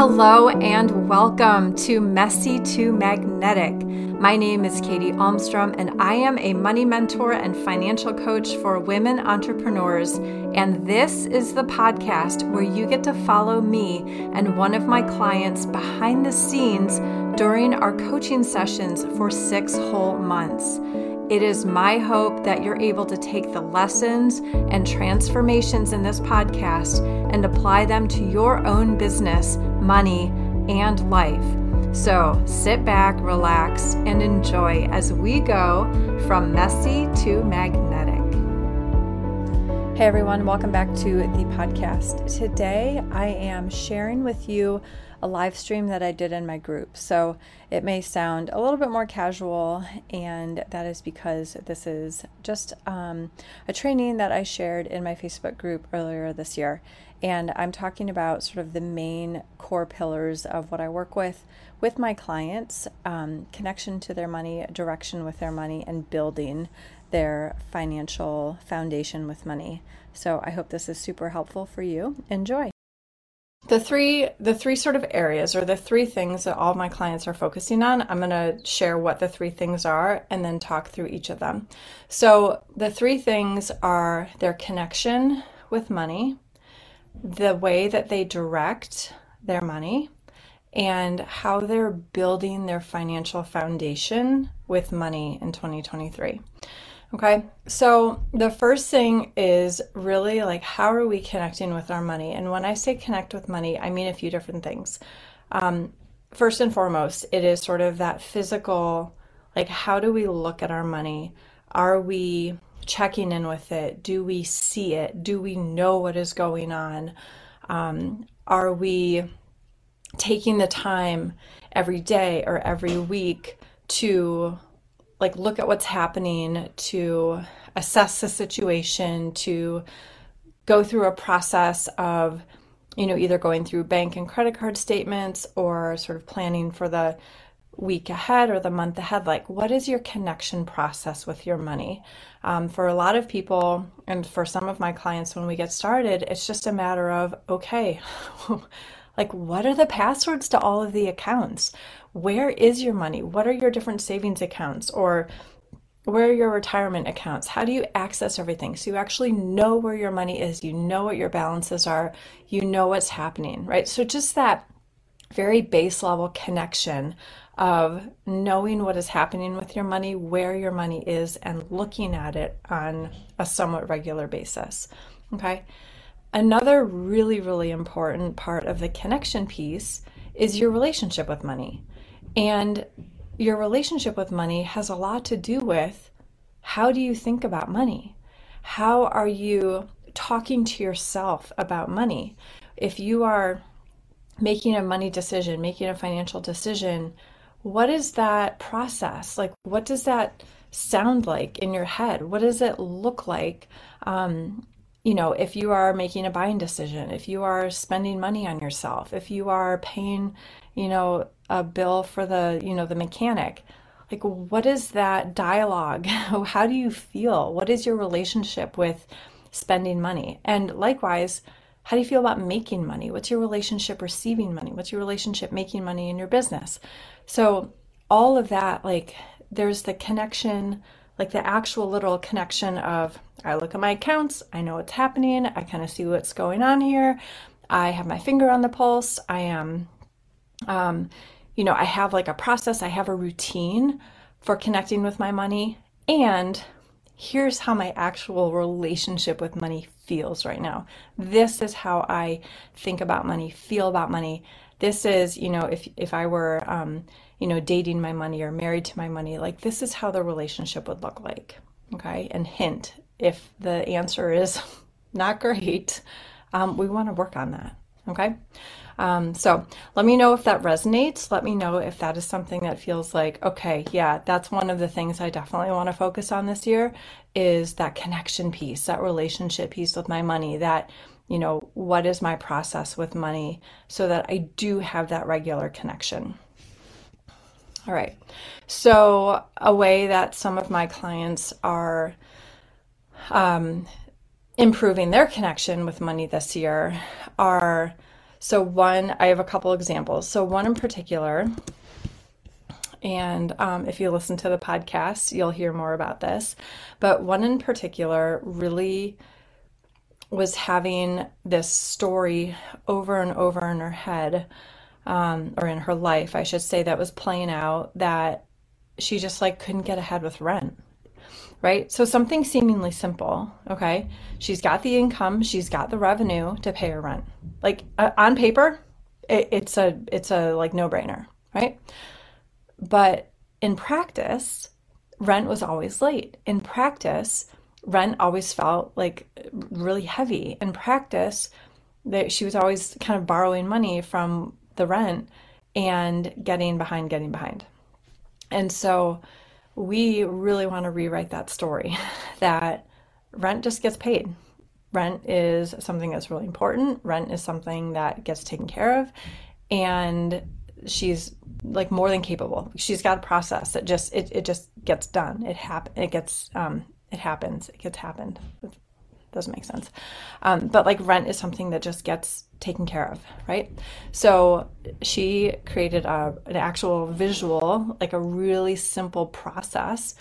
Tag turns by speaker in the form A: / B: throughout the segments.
A: Hello and welcome to Messy to Magnetic. My name is Katy Almstrom, and I am a money mentor and financial coach for women entrepreneurs. And this is the podcast where you get to follow me and one of my clients behind the scenes during our coaching sessions for six whole months. It is my hope that you're able to take the lessons and transformations in this podcast and apply them to your own business, money, and life. So sit back, relax, and enjoy as we go from messy to magnetic. Hey everyone, welcome back to the podcast. Today I am sharing with you a live stream that I did in my group. So it may sound a little bit more casual, and that is because this is just um, a training that I shared in my Facebook group earlier this year. And I'm talking about sort of the main core pillars of what I work with with my clients um, connection to their money, direction with their money, and building their financial foundation with money. So I hope this is super helpful for you. Enjoy the three the three sort of areas or the three things that all my clients are focusing on i'm going to share what the three things are and then talk through each of them. So the three things are their connection with money the way that they direct their money and how they're building their financial foundation with money in 2023 Okay, so the first thing is really like how are we connecting with our money? And when I say connect with money, I mean a few different things. Um, first and foremost, it is sort of that physical, like how do we look at our money? Are we checking in with it? Do we see it? Do we know what is going on? Um, are we taking the time every day or every week to like look at what's happening, to assess the situation, to go through a process of you know either going through bank and credit card statements or sort of planning for the week ahead or the month ahead. Like what is your connection process with your money? Um, for a lot of people and for some of my clients when we get started it's just a matter of okay like what are the passwords to all of the accounts where is your money? What are your different savings accounts or where are your retirement accounts? How do you access everything? So you actually know where your money is, you know what your balances are, you know what's happening, right? So just that very base level connection of knowing what is happening with your money, where your money is, and looking at it on a somewhat regular basis. Okay. Another really, really important part of the connection piece is your relationship with money. And your relationship with money has a lot to do with how do you think about money? How are you talking to yourself about money? If you are making a money decision, making a financial decision, what is that process? Like, what does that sound like in your head? What does it look like? Um, you know, if you are making a buying decision, if you are spending money on yourself, if you are paying, you know, a bill for the, you know, the mechanic, like what is that dialogue? How do you feel? What is your relationship with spending money? And likewise, how do you feel about making money? What's your relationship receiving money? What's your relationship making money in your business? So, all of that, like, there's the connection like the actual literal connection of I look at my accounts, I know what's happening, I kind of see what's going on here. I have my finger on the pulse. I am, um, you know, I have like a process, I have a routine for connecting with my money. And here's how my actual relationship with money feels right now. This is how I think about money, feel about money. This is, you know, if if I were um, you know, dating my money or married to my money, like this is how the relationship would look like. Okay. And hint, if the answer is not great, um, we want to work on that. Okay. Um, so let me know if that resonates. Let me know if that is something that feels like, okay, yeah, that's one of the things I definitely want to focus on this year is that connection piece, that relationship piece with my money, that, you know, what is my process with money so that I do have that regular connection. All right. So, a way that some of my clients are um, improving their connection with money this year are So, one, I have a couple examples. So, one in particular, and um, if you listen to the podcast, you'll hear more about this. But one in particular really was having this story over and over in her head, um, or in her life, I should say, that was playing out that she just like couldn't get ahead with rent right? So something seemingly simple, okay? She's got the income, she's got the revenue to pay her rent. Like uh, on paper, it, it's a it's a like no-brainer, right? But in practice, rent was always late. In practice, rent always felt like really heavy. In practice, that she was always kind of borrowing money from the rent and getting behind, getting behind. And so we really want to rewrite that story that rent just gets paid. Rent is something that's really important. Rent is something that gets taken care of. And she's like more than capable. She's got a process that just it, it just gets done. It happen it gets um it happens. It gets happened. Doesn't make sense. Um, but like rent is something that just gets taken care of, right? So she created a, an actual visual, like a really simple process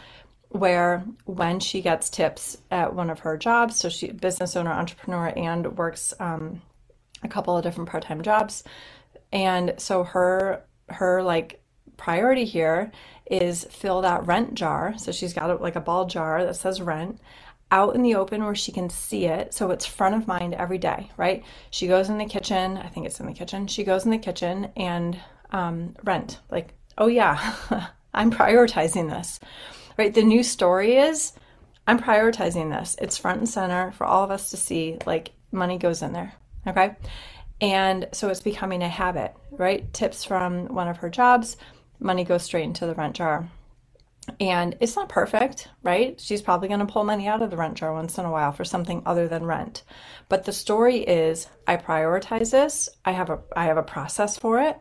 A: where when she gets tips at one of her jobs, so she business owner, entrepreneur, and works um, a couple of different part-time jobs, and so her her like priority here is fill that rent jar. So she's got like a ball jar that says rent out in the open where she can see it. So it's front of mind every day, right? She goes in the kitchen. I think it's in the kitchen. She goes in the kitchen and um, rent. Like, oh yeah, I'm prioritizing this, right? The new story is I'm prioritizing this. It's front and center for all of us to see. Like, money goes in there, okay? And so it's becoming a habit, right? Tips from one of her jobs, money goes straight into the rent jar. And it's not perfect, right? She's probably going to pull money out of the rent jar once in a while for something other than rent. But the story is I prioritize this. I have a I have a process for it.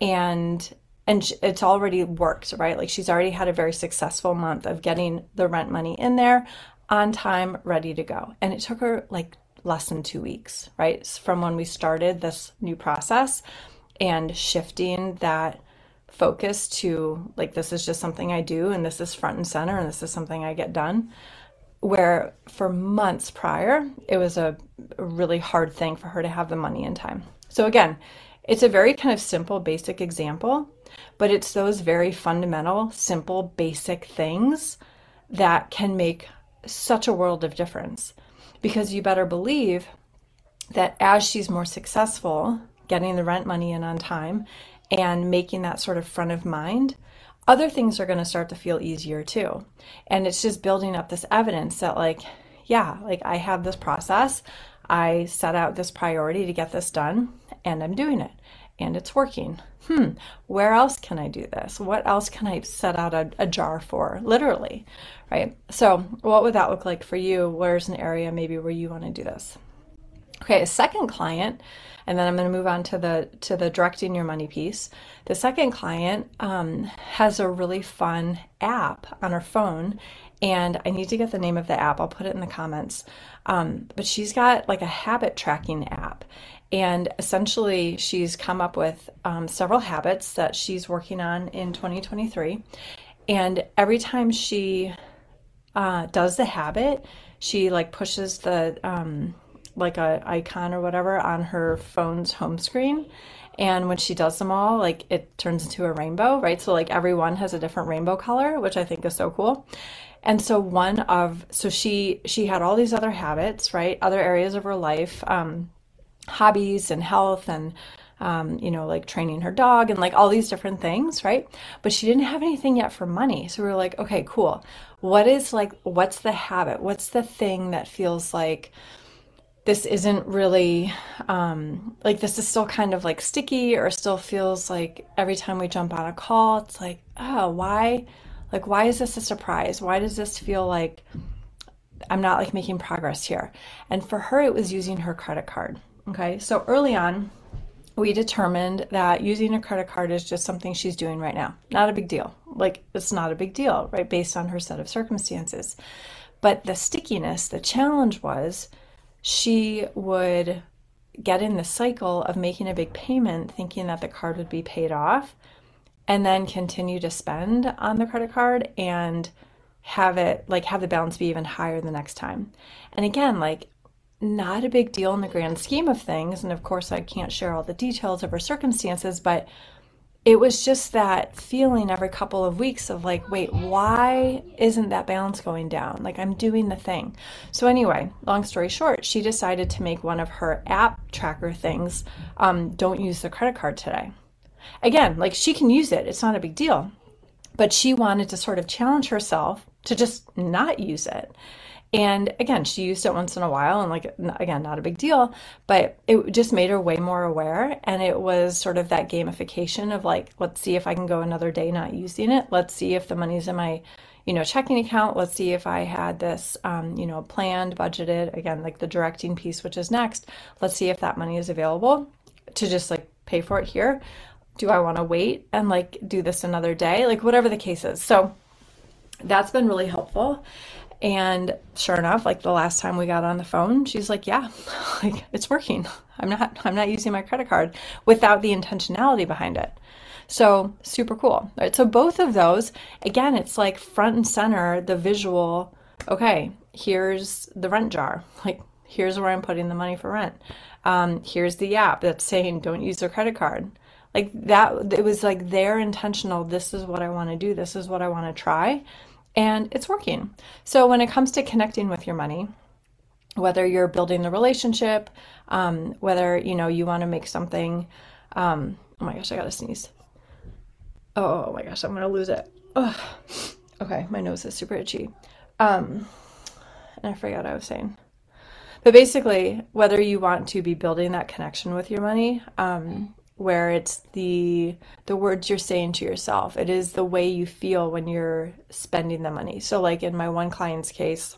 A: And and it's already worked, right? Like she's already had a very successful month of getting the rent money in there on time, ready to go. And it took her like less than 2 weeks, right? From when we started this new process and shifting that focus to like this is just something I do and this is front and center and this is something I get done. Where for months prior, it was a really hard thing for her to have the money in time. So, again, it's a very kind of simple, basic example, but it's those very fundamental, simple, basic things that can make such a world of difference. Because you better believe that as she's more successful getting the rent money in on time and making that sort of front of mind, other things are going to start to feel easier too. And it's just building up this evidence that, like, yeah, like I have this process. I set out this priority to get this done, and I'm doing it, and it's working. Hmm, where else can I do this? What else can I set out a, a jar for? Literally, right? So, what would that look like for you? Where's an area maybe where you want to do this? Okay, a second client and then I'm going to move on to the to the directing your money piece. The second client um, has a really fun app on her phone, and I need to get the name of the app. I'll put it in the comments. Um, but she's got like a habit tracking app, and essentially she's come up with um, several habits that she's working on in 2023, and every time she uh, does the habit, she like pushes the um, like a icon or whatever on her phone's home screen. And when she does them all like it turns into a rainbow right? So like every one has a different rainbow color which i think is so cool. And so one of so she she had all these other habits right? Other areas of her life um, hobbies and health and um, you know like training her dog and like all these different things right? But she didn't have anything yet for money. So we were like okay cool. What is like what's the habit? What's the thing that feels like this isn't really um, like this is still kind of like sticky or still feels like every time we jump on a call it's like oh why like why is this a surprise? Why does this feel like i'm not like making progress here? And for her it was using her credit card okay? So early on we determined that using a credit card is just something she's doing right now. Not a big deal. Like it's not a big deal right based on her set of circumstances. But the stickiness the challenge was she would get in the cycle of making a big payment thinking that the card would be paid off and then continue to spend on the credit card and have it like have the balance be even higher the next time. And again, like not a big deal in the grand scheme of things. And of course, I can't share all the details of her circumstances, but it was just that feeling every couple of weeks of like, wait, why isn't that balance going down? Like, I'm doing the thing. So, anyway, long story short, she decided to make one of her app tracker things um, don't use the credit card today. Again, like she can use it, it's not a big deal. But she wanted to sort of challenge herself to just not use it. And again, she used it once in a while and, like, again, not a big deal, but it just made her way more aware. And it was sort of that gamification of like, let's see if I can go another day not using it. Let's see if the money's in my, you know, checking account. Let's see if I had this, um, you know, planned, budgeted, again, like the directing piece, which is next. Let's see if that money is available to just like pay for it here. Do I want to wait and like do this another day? Like, whatever the case is. So, that's been really helpful. And sure enough, like the last time we got on the phone, she's like, "Yeah, like it's working. I'm not I'm not using my credit card without the intentionality behind it." So, super cool. Right? So both of those, again, it's like front and center the visual, okay, here's the rent jar. Like here's where I'm putting the money for rent. Um, here's the app that's saying don't use a credit card. Like that it was like they're intentional, this is what I want to do, this is what I want to try and it's working. So when it comes to connecting with your money, whether you're building the relationship, um, whether you know you want to make something. Um, oh my gosh, I gotta sneeze. Oh, oh my gosh, I'm gonna lose it. Ugh. Okay, my nose is super itchy. Um, and I forgot what I was saying. But basically, whether you want to be building that connection with your money, um, where it's the the words you're saying to yourself. It is the way you feel when you're spending the money. So like in my one client's case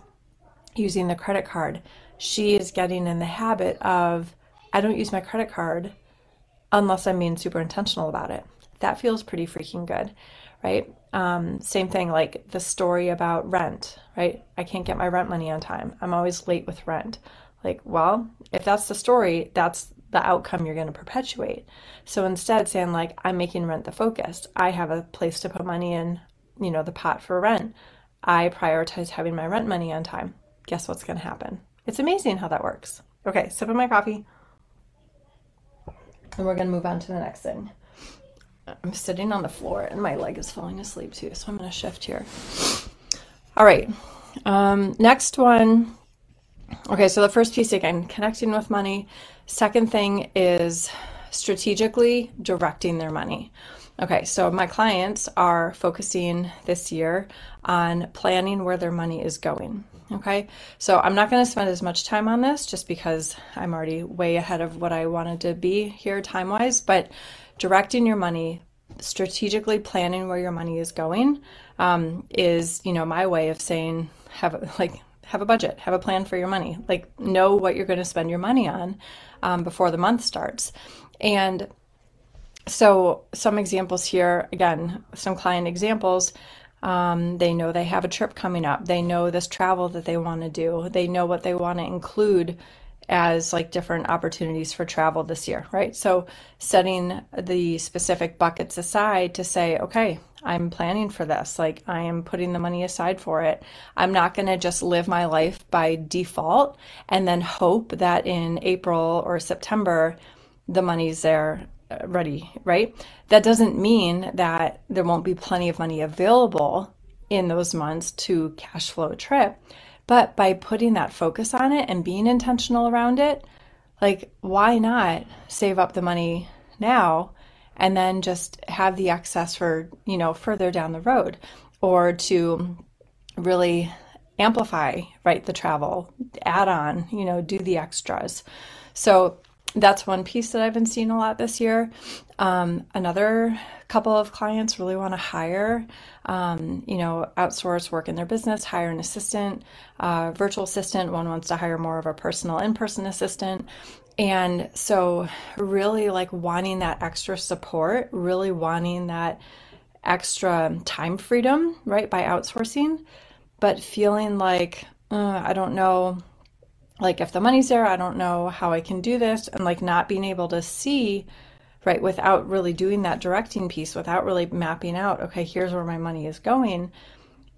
A: using the credit card she is getting in the habit of i don't use my credit card unless i'm being super intentional about it. That feels pretty freaking good right? Um, same thing like the story about rent right? I can't get my rent money on time. I'm always late with rent. Like well if that's the story that's the outcome you're going to perpetuate. So instead, saying like, I'm making rent the focus. I have a place to put money in, you know, the pot for rent. I prioritize having my rent money on time. Guess what's going to happen? It's amazing how that works. Okay, sip of my coffee. And we're going to move on to the next thing. I'm sitting on the floor and my leg is falling asleep too, so I'm going to shift here. All right. Um, next one. Okay, so the first piece again, connecting with money. Second thing is strategically directing their money. Okay, so my clients are focusing this year on planning where their money is going. Okay, so I'm not going to spend as much time on this just because I'm already way ahead of what I wanted to be here time wise, but directing your money, strategically planning where your money is going um, is, you know, my way of saying, have like, have a budget, have a plan for your money, like know what you're going to spend your money on um, before the month starts. And so, some examples here again, some client examples. Um, they know they have a trip coming up. They know this travel that they want to do. They know what they want to include as like different opportunities for travel this year, right? So setting the specific buckets aside to say, okay, I'm planning for this. Like I am putting the money aside for it. I'm not going to just live my life by default and then hope that in April or September the money's there uh, ready, right? That doesn't mean that there won't be plenty of money available in those months to cash flow a trip. But by putting that focus on it and being intentional around it, like, why not save up the money now and then just have the excess for, you know, further down the road or to really amplify, right, the travel, add on, you know, do the extras. So that's one piece that I've been seeing a lot this year. Um, another couple of clients really want to hire, um, you know, outsource work in their business, hire an assistant, uh, virtual assistant. One wants to hire more of a personal in person assistant. And so, really like wanting that extra support, really wanting that extra time freedom, right, by outsourcing, but feeling like, uh, I don't know like if the money's there, I don't know how I can do this and like not being able to see right without really doing that directing piece, without really mapping out, okay, here's where my money is going.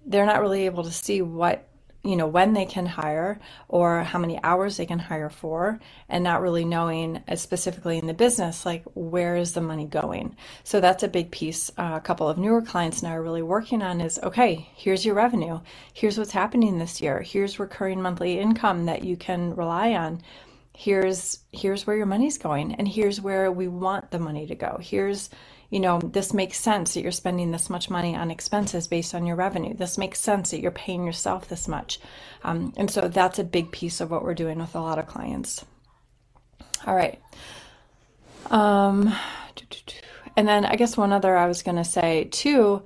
A: They're not really able to see what you know when they can hire or how many hours they can hire for and not really knowing uh, specifically in the business like where is the money going? So that's a big piece uh, a couple of newer clients now are really working on is okay here's your revenue. Here's what's happening this year. Here's recurring monthly income that you can rely on. Here's here's where your money's going and here's where we want the money to go. Here's you know, this makes sense that you're spending this much money on expenses based on your revenue. This makes sense that you're paying yourself this much. Um, and so that's a big piece of what we're doing with a lot of clients. All right. Um, and then I guess one other I was going to say too,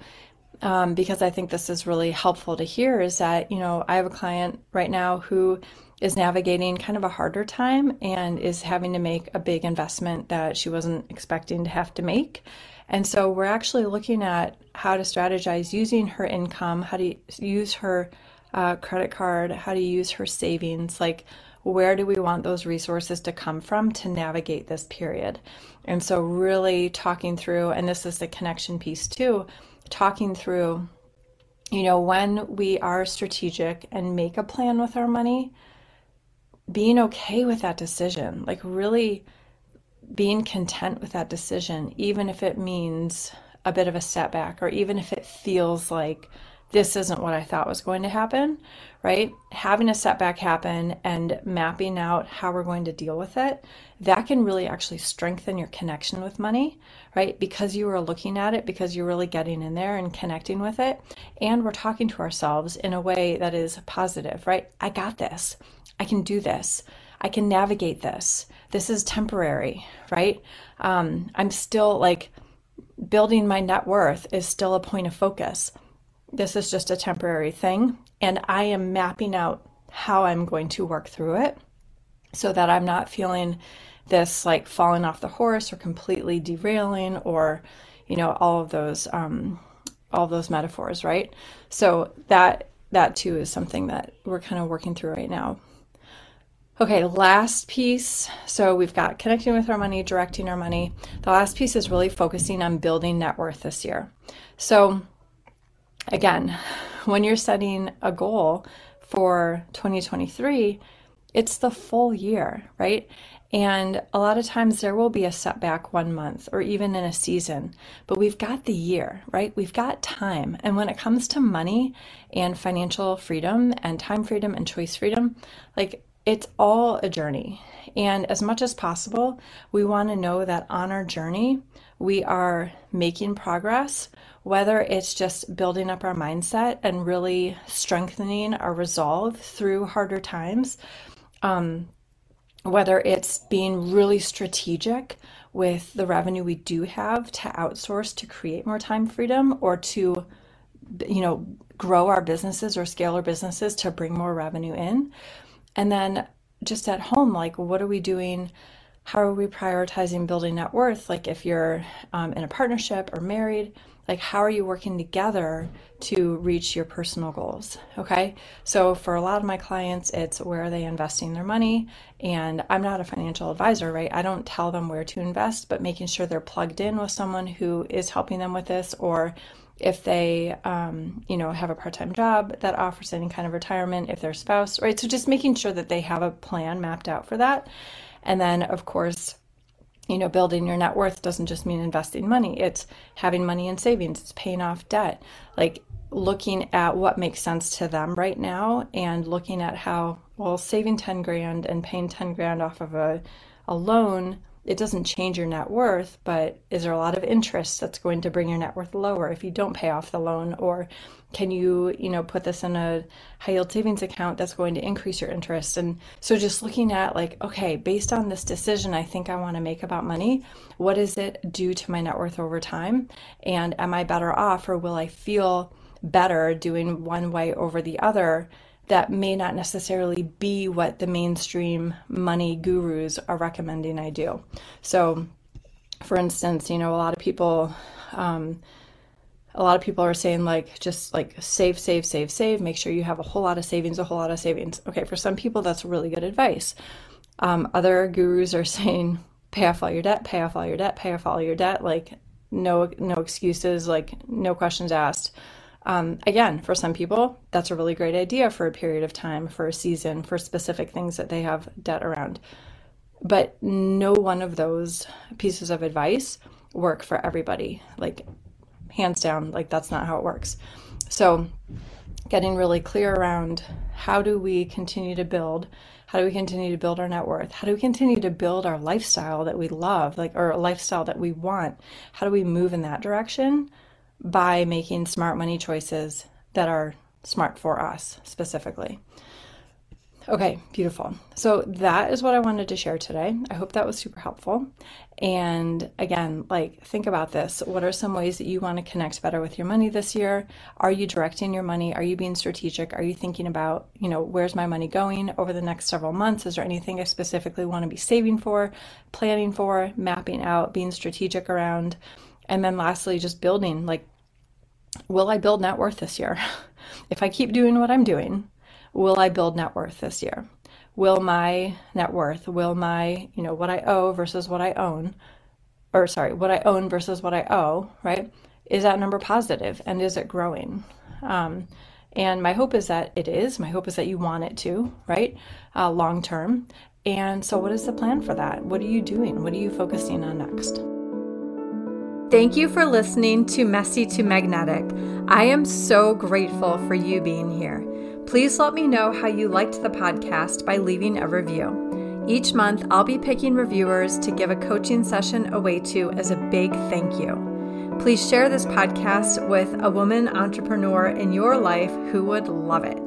A: um, because I think this is really helpful to hear, is that, you know, I have a client right now who is navigating kind of a harder time and is having to make a big investment that she wasn't expecting to have to make. And so we're actually looking at how to strategize using her income, how to use her uh, credit card, how to use her savings, like where do we want those resources to come from to navigate this period? And so, really talking through, and this is the connection piece too, talking through, you know, when we are strategic and make a plan with our money, being okay with that decision, like really being content with that decision, even if it means a bit of a setback or even if it feels like this isn't what I thought was going to happen, right? Having a setback happen and mapping out how we're going to deal with it, that can really actually strengthen your connection with money, right? Because you are looking at it, because you're really getting in there and connecting with it. And we're talking to ourselves in a way that is positive, right? I got this. I can do this. I can navigate this. This is temporary, right? Um, I'm still like building my net worth is still a point of focus. This is just a temporary thing. And I am mapping out how I'm going to work through it so that I'm not feeling this like falling off the horse or completely derailing or, you know, all of those, um, all those metaphors, right? So that, that too is something that we're kind of working through right now. Okay, last piece. So we've got connecting with our money, directing our money. The last piece is really focusing on building net worth this year. So, again, when you're setting a goal for 2023, it's the full year, right? And a lot of times there will be a setback one month or even in a season, but we've got the year, right? We've got time. And when it comes to money and financial freedom and time freedom and choice freedom, like it's all a journey. And as much as possible, we want to know that on our journey, we are making progress, whether it's just building up our mindset and really strengthening our resolve through harder times, um, whether it's being really strategic with the revenue we do have to outsource to create more time freedom or to you know grow our businesses or scale our businesses to bring more revenue in and then just at home, like, what are we doing? How are we prioritizing building net worth? Like, if you're um, in a partnership or married, like, how are you working together to reach your personal goals? Okay. So, for a lot of my clients, it's where are they investing their money? And I'm not a financial advisor, right? I don't tell them where to invest, but making sure they're plugged in with someone who is helping them with this or if they um, you know have a part-time job that offers any kind of retirement if their spouse right? So just making sure that they have a plan mapped out for that. And then of course you know building your net worth doesn't just mean investing money. It's having money in savings. It's paying off debt. Like looking at what makes sense to them right now and looking at how well saving 10 grand and paying 10 grand off of a, a loan it doesn't change your net worth, but is there a lot of interest that's going to bring your net worth lower if you don't pay off the loan? Or can you, you know, put this in a high yield savings account that's going to increase your interest? And so just looking at like, okay, based on this decision I think I want to make about money, what does it do to my net worth over time? And am I better off or will I feel better doing one way over the other? That may not necessarily be what the mainstream money gurus are recommending I do. So, for instance, you know, a lot of people, um, a lot of people are saying like just like save save save save make sure you have a whole lot of savings a whole lot of savings. Okay for some people that's really good advice. Um, other gurus are saying pay off all your debt pay off all your debt pay off all your debt like no no excuses like no questions asked um, again for some people that's a really great idea for a period of time for a season for specific things that they have debt around. But no one of those pieces of advice work for everybody. Like hands down like that's not how it works. So getting really clear around how do we continue to build how do we continue to build our net worth how do we continue to build our lifestyle that we love like or a lifestyle that we want how do we move in that direction by making smart money choices that are smart for us specifically Okay, beautiful. So that is what I wanted to share today. I hope that was super helpful. And again, like think about this. What are some ways that you want to connect better with your money this year? Are you directing your money? Are you being strategic? Are you thinking about, you know, where's my money going over the next several months? Is there anything I specifically want to be saving for, planning for, mapping out, being strategic around? And then lastly, just building like will I build net worth this year? if I keep doing what I'm doing, will I build net worth this year? Will my net worth, will my, you know, what I owe versus what I own, or sorry, what I own versus what I owe, right? Is that number positive and is it growing? Um, and my hope is that it is. My hope is that you want it to, right? Uh, long term. And so, what is the plan for that? What are you doing? What are you focusing on next?
B: Thank you for listening to Messy to Magnetic. I am so grateful for you being here. Please let me know how you liked the podcast by leaving a review. Each month, I'll be picking reviewers to give a coaching session away to as a big thank you. Please share this podcast with a woman entrepreneur in your life who would love it.